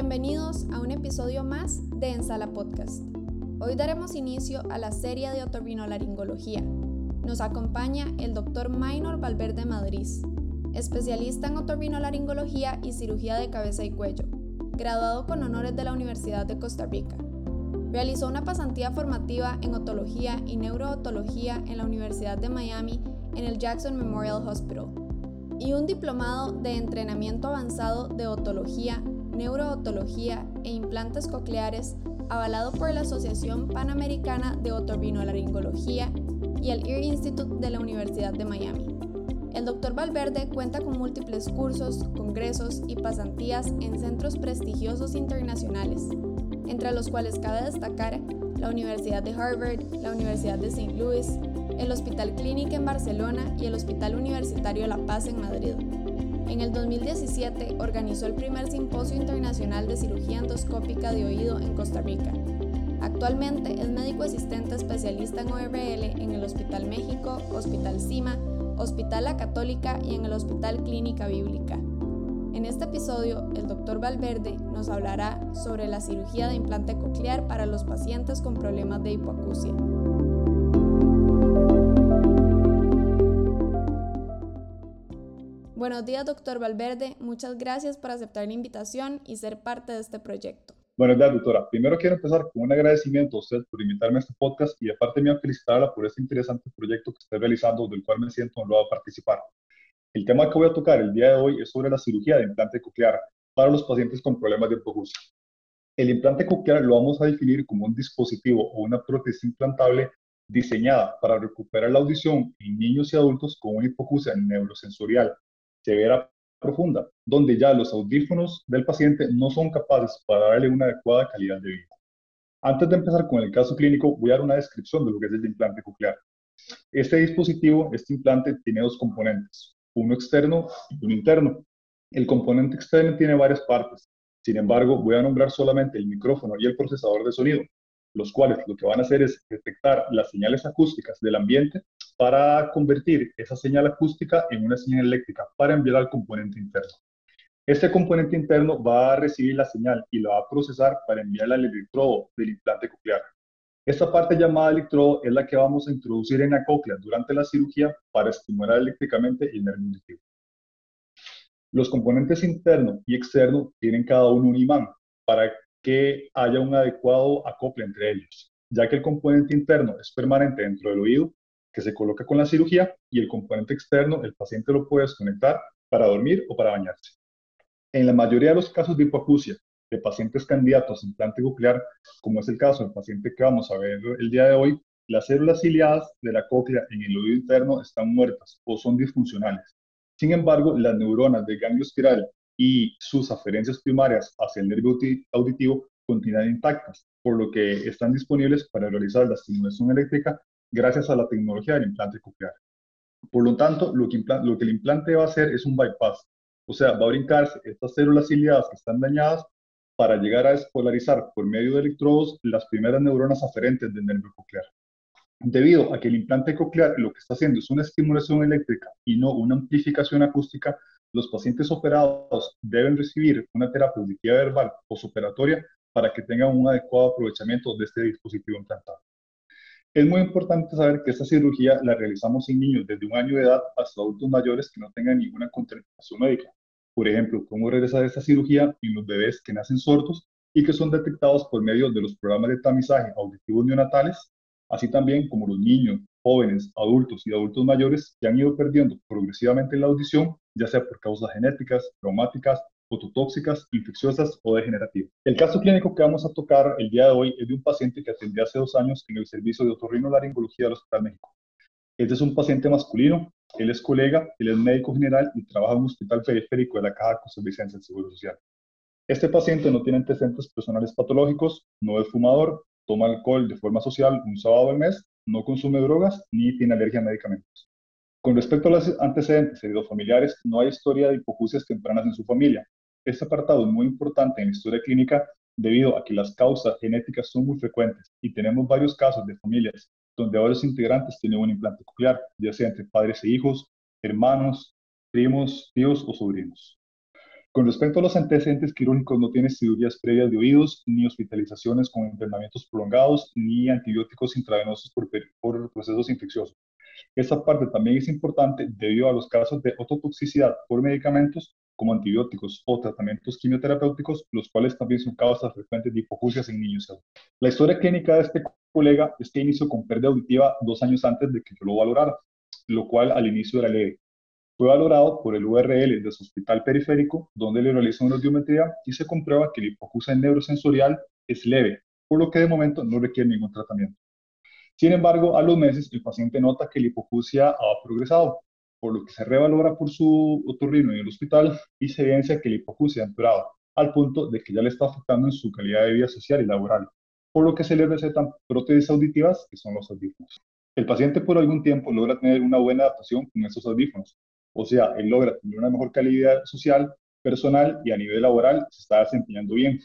Bienvenidos a un episodio más de Ensala Podcast. Hoy daremos inicio a la serie de otorrinolaringología. Nos acompaña el doctor Maynor Valverde Madrid, especialista en otorrinolaringología y cirugía de cabeza y cuello, graduado con honores de la Universidad de Costa Rica. Realizó una pasantía formativa en otología y neurootología en la Universidad de Miami en el Jackson Memorial Hospital y un diplomado de entrenamiento avanzado de otología, neurootología e implantes cocleares avalado por la Asociación Panamericana de Otorrinolaringología y el Ear Institute de la Universidad de Miami. El Dr. Valverde cuenta con múltiples cursos, congresos y pasantías en centros prestigiosos internacionales, entre los cuales cabe destacar la Universidad de Harvard, la Universidad de St. Louis, el Hospital Clínica en Barcelona y el Hospital Universitario La Paz en Madrid. En el 2017 organizó el primer Simposio Internacional de Cirugía Endoscópica de Oído en Costa Rica. Actualmente es médico asistente especialista en ORL en el Hospital México, Hospital CIMA, Hospital La Católica y en el Hospital Clínica Bíblica. En este episodio, el Dr. Valverde nos hablará sobre la cirugía de implante coclear para los pacientes con problemas de hipoacusia. Buenos días, doctor Valverde. Muchas gracias por aceptar la invitación y ser parte de este proyecto. Buenos días, doctora. Primero quiero empezar con un agradecimiento a usted por invitarme a este podcast y aparte mío felicitarla por este interesante proyecto que está realizando, del cual me siento honrado a participar. El tema que voy a tocar el día de hoy es sobre la cirugía de implante coclear para los pacientes con problemas de hipoacusia. El implante coclear lo vamos a definir como un dispositivo o una prótesis implantable diseñada para recuperar la audición en niños y adultos con una hipoacusia neurosensorial severa profunda, donde ya los audífonos del paciente no son capaces para darle una adecuada calidad de vida. Antes de empezar con el caso clínico, voy a dar una descripción de lo que es el implante coclear. Este dispositivo, este implante, tiene dos componentes, uno externo y uno interno. El componente externo tiene varias partes. Sin embargo, voy a nombrar solamente el micrófono y el procesador de sonido, los cuales lo que van a hacer es detectar las señales acústicas del ambiente para convertir esa señal acústica en una señal eléctrica para enviar al componente interno. Este componente interno va a recibir la señal y la va a procesar para enviarla al electrodo del implante coclear. Esta parte llamada electrodo es la que vamos a introducir en la cóclea durante la cirugía para estimular eléctricamente el nervio auditivo. Los componentes interno y externo tienen cada uno un imán para que haya un adecuado acople entre ellos, ya que el componente interno es permanente dentro del oído que se coloca con la cirugía y el componente externo el paciente lo puede desconectar para dormir o para bañarse. En la mayoría de los casos de hipoacusia de pacientes candidatos a implante coclear, como es el caso del paciente que vamos a ver el día de hoy, las células ciliadas de la cóclea en el oído interno están muertas o son disfuncionales. Sin embargo, las neuronas del ganglio espiral y sus aferencias primarias hacia el nervio auditivo continúan intactas, por lo que están disponibles para realizar la estimulación eléctrica gracias a la tecnología del implante coclear. Por lo tanto, lo que, el implante va a hacer es un bypass, o sea, va a brincarse estas células ciliadas que están dañadas para llegar a despolarizar por medio de electrodos las primeras neuronas aferentes del nervio coclear. Debido a que el implante coclear lo que está haciendo es una estimulación eléctrica y no una amplificación acústica, los pacientes operados deben recibir una terapia auditiva verbal postoperatoria para que tengan un adecuado aprovechamiento de este dispositivo implantado. Es muy importante saber que esta cirugía la realizamos en niños desde un año de edad hasta adultos mayores que no tengan ninguna contraindicación médica. Por ejemplo, cómo realizar esta cirugía en los bebés que nacen sordos y que son detectados por medio de los programas de tamizaje auditivos neonatales, así también como los niños, jóvenes, adultos y adultos mayores que han ido perdiendo progresivamente la audición, ya sea por causas genéticas, traumáticas fototóxicas, infecciosas o degenerativas. El caso clínico que vamos a tocar el día de hoy es de un paciente que atendí hace dos años en el servicio de otorrinolaringología del Hospital México. Este es un paciente masculino, él es colega, él es médico general y trabaja en un hospital periférico de la Caja Costarricense del Seguro Social. Este paciente no tiene antecedentes personales patológicos, no es fumador, toma alcohol de forma social un sábado al mes, no consume drogas ni tiene alergia a medicamentos. Con respecto a los antecedentes familiares, no hay historia de hipocusias tempranas en su familia, este apartado es muy importante en la historia clínica debido a que las causas genéticas son muy frecuentes y tenemos varios casos de familias donde varios integrantes tienen un implante coclear, ya sea entre padres e hijos, hermanos, primos, tíos o sobrinos. Con respecto a los antecedentes quirúrgicos, no tiene cirugías previas de oídos, ni hospitalizaciones con internamientos prolongados, ni antibióticos intravenosos por, procesos infecciosos. Esta parte también es importante debido a los casos de ototoxicidad por medicamentos como antibióticos o tratamientos quimioterapéuticos, los cuales también son causas frecuentes de hipocusias en niños. La historia clínica de este colega es que inició con pérdida auditiva dos años antes de que yo lo valorara, lo cual al inicio era leve. Fue valorado por el URL de su hospital periférico, donde le realizó una audiometría y se comprueba que la hipocusia neurosensorial es leve, por lo que de momento no requiere ningún tratamiento. Sin embargo, a los meses el paciente nota que la hipocusia ha progresado, por lo que se revalora por su otorrino en el hospital y se evidencia que la hipocusia ha empeorado, al punto de que ya le está afectando en su calidad de vida social y laboral, por lo que se le recetan prótesis auditivas, que son los audífonos. El paciente por algún tiempo logra tener una buena adaptación con estos audífonos, o sea, él logra tener una mejor calidad social, personal y a nivel laboral se está desempeñando bien.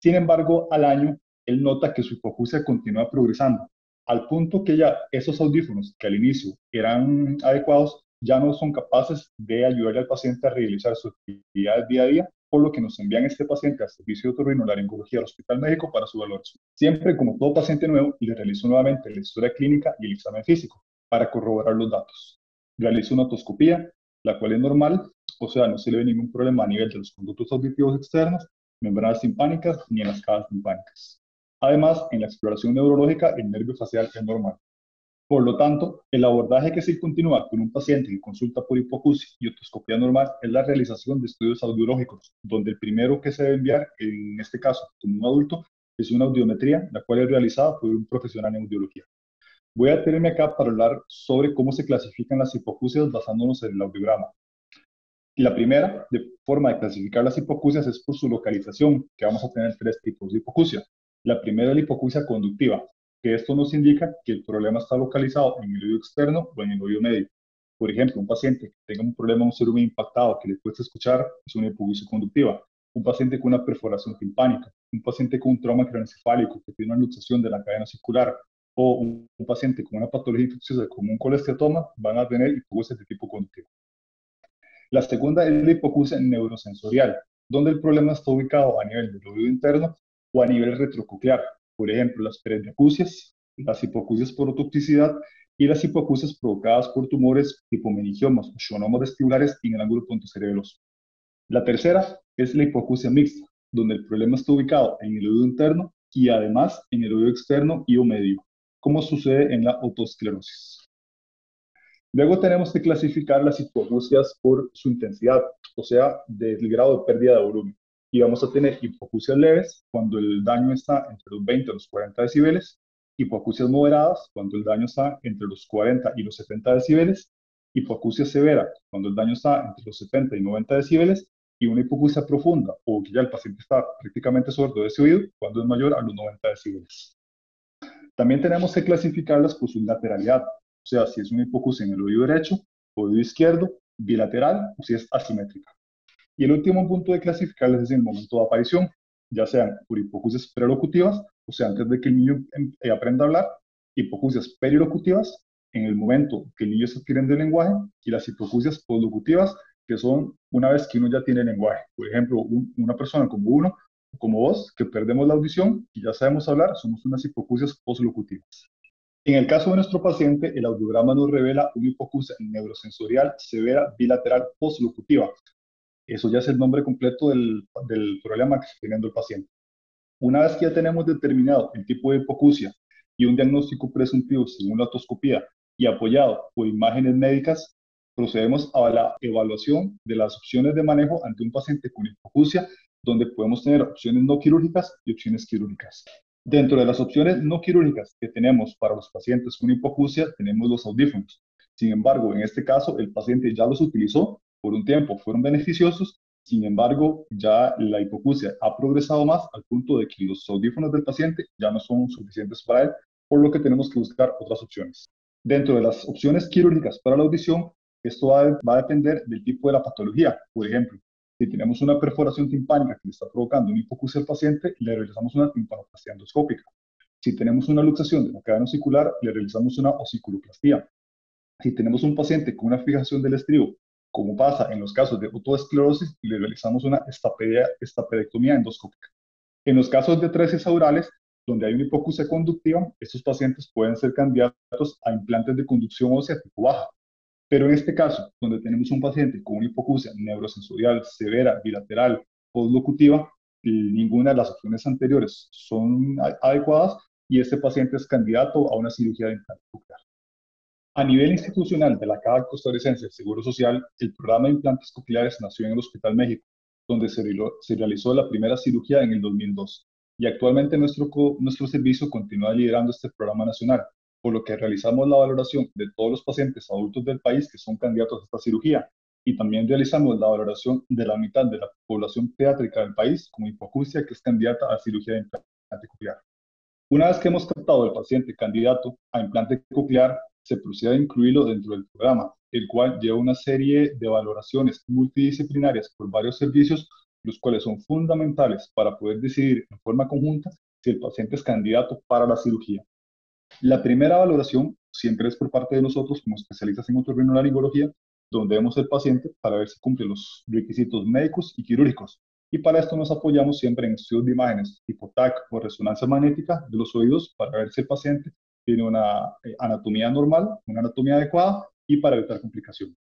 Sin embargo, al año, él nota que su hipocusia continúa progresando, al punto que ya esos audífonos que al inicio eran adecuados, ya no son capaces de ayudarle al paciente a realizar su actividad día a día, por lo que nos envían este paciente al servicio de otorrinolaringología al Hospital Médico para su valoración. Siempre, como todo paciente nuevo, le realizo nuevamente la historia clínica y el examen físico para corroborar los datos. Realizo una otoscopía, la cual es normal, o sea, no se le ve ningún problema a nivel de los conductos auditivos externos, membranas timpánicas ni en las cajas timpánicas. Además, en la exploración neurológica, el nervio facial es normal. Por lo tanto, el abordaje que se continúa con un paciente en consulta por hipocusia y otoscopía normal es la realización de estudios audiológicos, donde el primero que se debe enviar, en este caso, como un adulto, es una audiometría, la cual es realizada por un profesional en audiología. Voy a tenerme acá para hablar sobre cómo se clasifican las hipocusias basándonos en el audiograma. La primera forma de clasificar las hipocusias es por su localización, que vamos a tener tres tipos de hipocusia. La primera es la hipocusia conductiva, que esto nos indica que el problema está localizado en el oído externo o en el oído medio. Por ejemplo, un paciente que tenga un problema, un cerebro impactado, que le cuesta escuchar, es una hipocusia conductiva. Un paciente con una perforación timpánica, un paciente con un trauma craneoencefálico que tiene una luxación de la cadena circular, o un, paciente con una patología infecciosa como un colesteatoma van a tener hipocusia de tipo conductivo. La segunda es la hipocusia neurosensorial, donde el problema está ubicado a nivel del oído interno o a nivel retrococlear. Por ejemplo, las perenniacusias, las hipocusias por otoxicidad y las hipocusias provocadas por tumores tipo meningiomas o schwannomas vestibulares en el ángulo cerebroso. La tercera es la hipocusia mixta, donde el problema está ubicado en el oído interno y además en el oído externo y o medio como sucede en la otosclerosis. Luego tenemos que clasificar las hipocusias por su intensidad, o sea, del grado de pérdida de volumen. Y vamos a tener hipocusias leves cuando el daño está entre los 20 y los 40 decibeles, hipocusias moderadas cuando el daño está entre los 40 y los 70 decibeles, hipocusia severa cuando el daño está entre los 70 y 90 decibeles, y una hipocusia profunda o que ya el paciente está prácticamente sordo de ese oído cuando es mayor a los 90 decibeles. También tenemos que clasificarlas por su lateralidad, o sea, si es una hipocusia en el oído derecho, oído izquierdo, bilateral o si es asimétrica. Y el último punto de clasificarlas es el momento de aparición, ya sean por hipocusias prelocutivas, o sea, antes de que el niño em, eh, aprenda a hablar, hipocusias perilocutivas, en el momento que el niño se adquiere de lenguaje, y las hipocusias poslocutivas, que son una vez que uno ya tiene lenguaje. Por ejemplo, una persona como uno como vos, que perdemos la audición y ya sabemos hablar, somos unas hipocusias postlocutivas. En el caso de nuestro paciente, el audiograma nos revela una hipocusia neurosensorial severa bilateral postlocutiva. Eso ya es el nombre completo del, del problema que está teniendo el paciente. Una vez que ya tenemos determinado el tipo de hipocusia y un diagnóstico presuntivo según la otoscopía y apoyado por imágenes médicas, procedemos a la evaluación de las opciones de manejo ante un paciente con hipocusia donde podemos tener opciones no quirúrgicas y opciones quirúrgicas. Dentro de las opciones no quirúrgicas que tenemos para los pacientes con hipocusia, tenemos los audífonos. Sin embargo, en este caso, el paciente ya los utilizó por un tiempo, fueron beneficiosos, sin embargo, ya la hipocusia ha progresado más al punto de que los audífonos del paciente ya no son suficientes para él, por lo que tenemos que buscar otras opciones. Dentro de las opciones quirúrgicas para la audición, esto va a depender del tipo de la patología. Por ejemplo, si tenemos una perforación timpánica que le está provocando una hipocusia al paciente, le realizamos una timpanoplastia endoscópica. Si tenemos una luxación de la cadena ocicular, le realizamos una ociculoplastía. Si tenemos un paciente con una fijación del estribo Como pasa en los casos de autoesclerosis, le realizamos una estapedectomía endoscópica. En los casos de tresis aurales, donde hay una hipocusia conductiva, estos pacientes pueden ser candidatos a implantes de conducción ósea tipo baja. Pero en este caso, donde tenemos un paciente con una hipocusia neurosensorial severa, bilateral, postlocutiva, ninguna de las opciones anteriores son adecuadas y este paciente es candidato a una cirugía de implante coclear. A nivel institucional de la Caja Costarricense del Seguro Social, el programa de implantes cocleares nació en el Hospital México, donde se, realizó la primera cirugía en el 2002 y actualmente nuestro servicio continúa liderando este programa nacional, por lo que realizamos la valoración de todos los pacientes adultos del país que son candidatos a esta cirugía y también realizamos la valoración de la mitad de la población pediátrica del país como hipocusia que es candidata a cirugía de implante coclear. Una vez que hemos captado al paciente candidato a implante coclear, se procede a incluirlo dentro del programa, el cual lleva una serie de valoraciones multidisciplinarias por varios servicios los cuales son fundamentales para poder decidir en forma conjunta si el paciente es candidato para la cirugía. La primera valoración siempre es por parte de nosotros como especialistas en otorrinolaringología, donde vemos el paciente para ver si cumple los requisitos médicos y quirúrgicos. Y para esto nos apoyamos siempre en estudios de imágenes tipo TAC o resonancia magnética de los oídos para ver si el paciente tiene una eh, anatomía normal, una anatomía adecuada y para evitar complicaciones.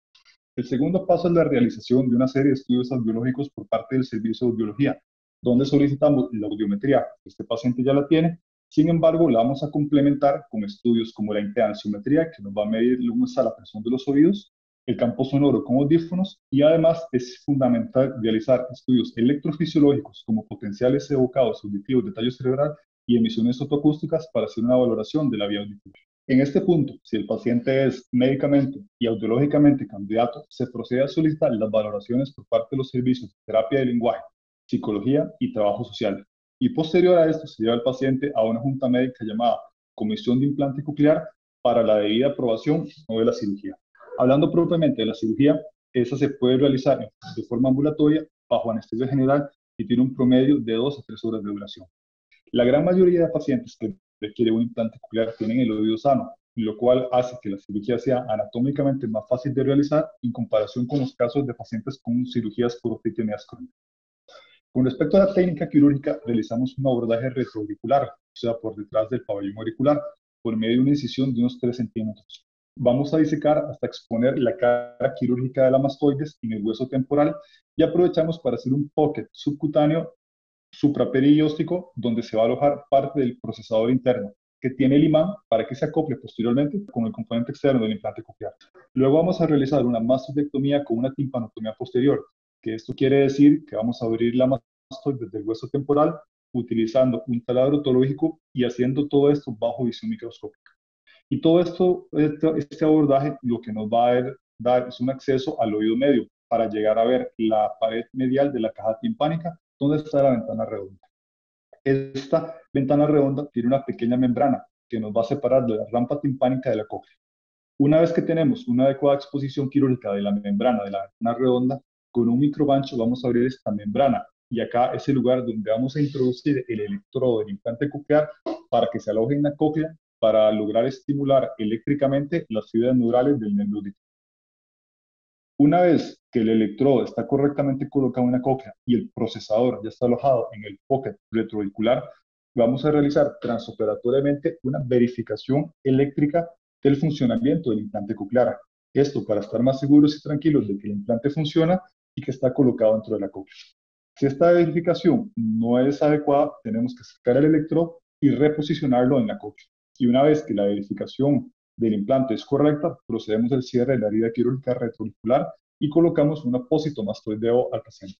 El segundo paso es la realización de una serie de estudios biológicos por parte del Servicio de Audiología, donde solicitamos la audiometría. Este paciente ya la tiene, sin embargo, la vamos a complementar con estudios como la impedanciometría, que nos va a medir a la presión de los oídos, el campo sonoro con audífonos, y además es fundamental realizar estudios electrofisiológicos como potenciales evocados auditivos de tallo cerebral y emisiones autoacústicas para hacer una valoración de la vía auditiva. En este punto, si el paciente es médicamente y audiológicamente candidato, se procede a solicitar las valoraciones por parte de los servicios de terapia de lenguaje, psicología y trabajo social. Y posterior a esto, se lleva al paciente a una junta médica llamada Comisión de Implante Coclear para la debida aprobación de la cirugía. Hablando propiamente de la cirugía, esa se puede realizar de forma ambulatoria bajo anestesia general y tiene un promedio de 2 a 3 horas de duración. La gran mayoría de pacientes que requiere un implante coclear tienen el oído sano, lo cual hace que la cirugía sea anatómicamente más fácil de realizar en comparación con los casos de pacientes con cirugías por crónicas. Con respecto a la técnica quirúrgica, realizamos un abordaje retroauricular, o sea, por detrás del pabellón auricular, por medio de una incisión de unos 3 centímetros. Vamos a disecar hasta exponer la cara quirúrgica de la mastoides en el hueso temporal y aprovechamos para hacer un pocket subcutáneo supraperióstico donde se va a alojar parte del procesador interno que tiene el imán para que se acople posteriormente con el componente externo del implante coclear. Luego vamos a realizar una mastodectomía con una timpanotomía posterior, que esto quiere decir que vamos a abrir la mastoide desde el hueso temporal utilizando un taladro otológico y haciendo todo esto bajo visión microscópica. Y todo esto, este, este abordaje lo que nos va a dar es un acceso al oído medio para llegar a ver la pared medial de la caja timpánica ¿Dónde está la ventana redonda? Esta ventana redonda tiene una pequeña membrana que nos va a separar de la rampa timpánica de la cóclea. Una vez que tenemos una adecuada exposición quirúrgica de la membrana de la ventana redonda, con un microbancho vamos a abrir esta membrana y acá es el lugar donde vamos a introducir el electrodo del implante coclear para que se aloje en la cóclea para lograr estimular eléctricamente las fibras neurales del nervio. Una vez que el electrodo está correctamente colocado en la cóclea y el procesador ya está alojado en el pocket retroauricular, vamos a realizar transoperatoriamente una verificación eléctrica del funcionamiento del implante coclear. Esto para estar más seguros y tranquilos de que el implante funciona y que está colocado dentro de la cóclea. Si esta verificación no es adecuada, tenemos que sacar el electrodo y reposicionarlo en la cóclea. Y una vez que la verificación del implante es correcta, procedemos al cierre de la herida quirúrgica retroauricular y colocamos un apósito al paciente.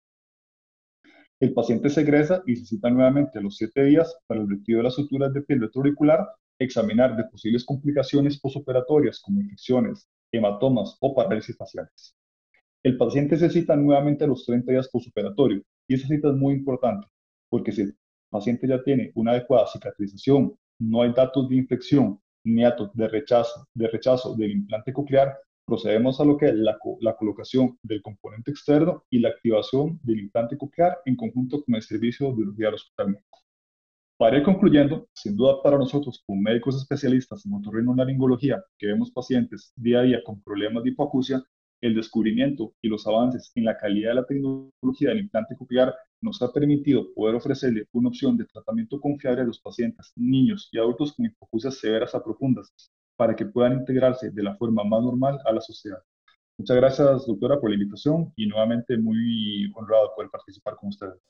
El paciente se egresa y se cita nuevamente a los 7 días para el retiro de las suturas de piel retroauricular, examinar de posibles complicaciones posoperatorias como infecciones, hematomas o parálisis faciales. El paciente se cita nuevamente a los 30 días posoperatorios y esa cita es muy importante porque si el paciente ya tiene una adecuada cicatrización, no hay datos de infección niato de rechazo, de rechazo del implante coclear, procedemos a lo que es la, colocación del componente externo y la activación del implante coclear en conjunto con el servicio de biología del hospital médico. Para ir concluyendo, sin duda para nosotros como médicos especialistas en otorrinolaringología que vemos pacientes día a día con problemas de hipoacusia, el descubrimiento y los avances en la calidad de la tecnología del implante coclear nos ha permitido poder ofrecerle una opción de tratamiento confiable a los pacientes, niños y adultos con hipoacusias severas a profundas, para que puedan integrarse de la forma más normal a la sociedad. Muchas gracias, doctora, por la invitación y nuevamente muy honrado poder participar con ustedes.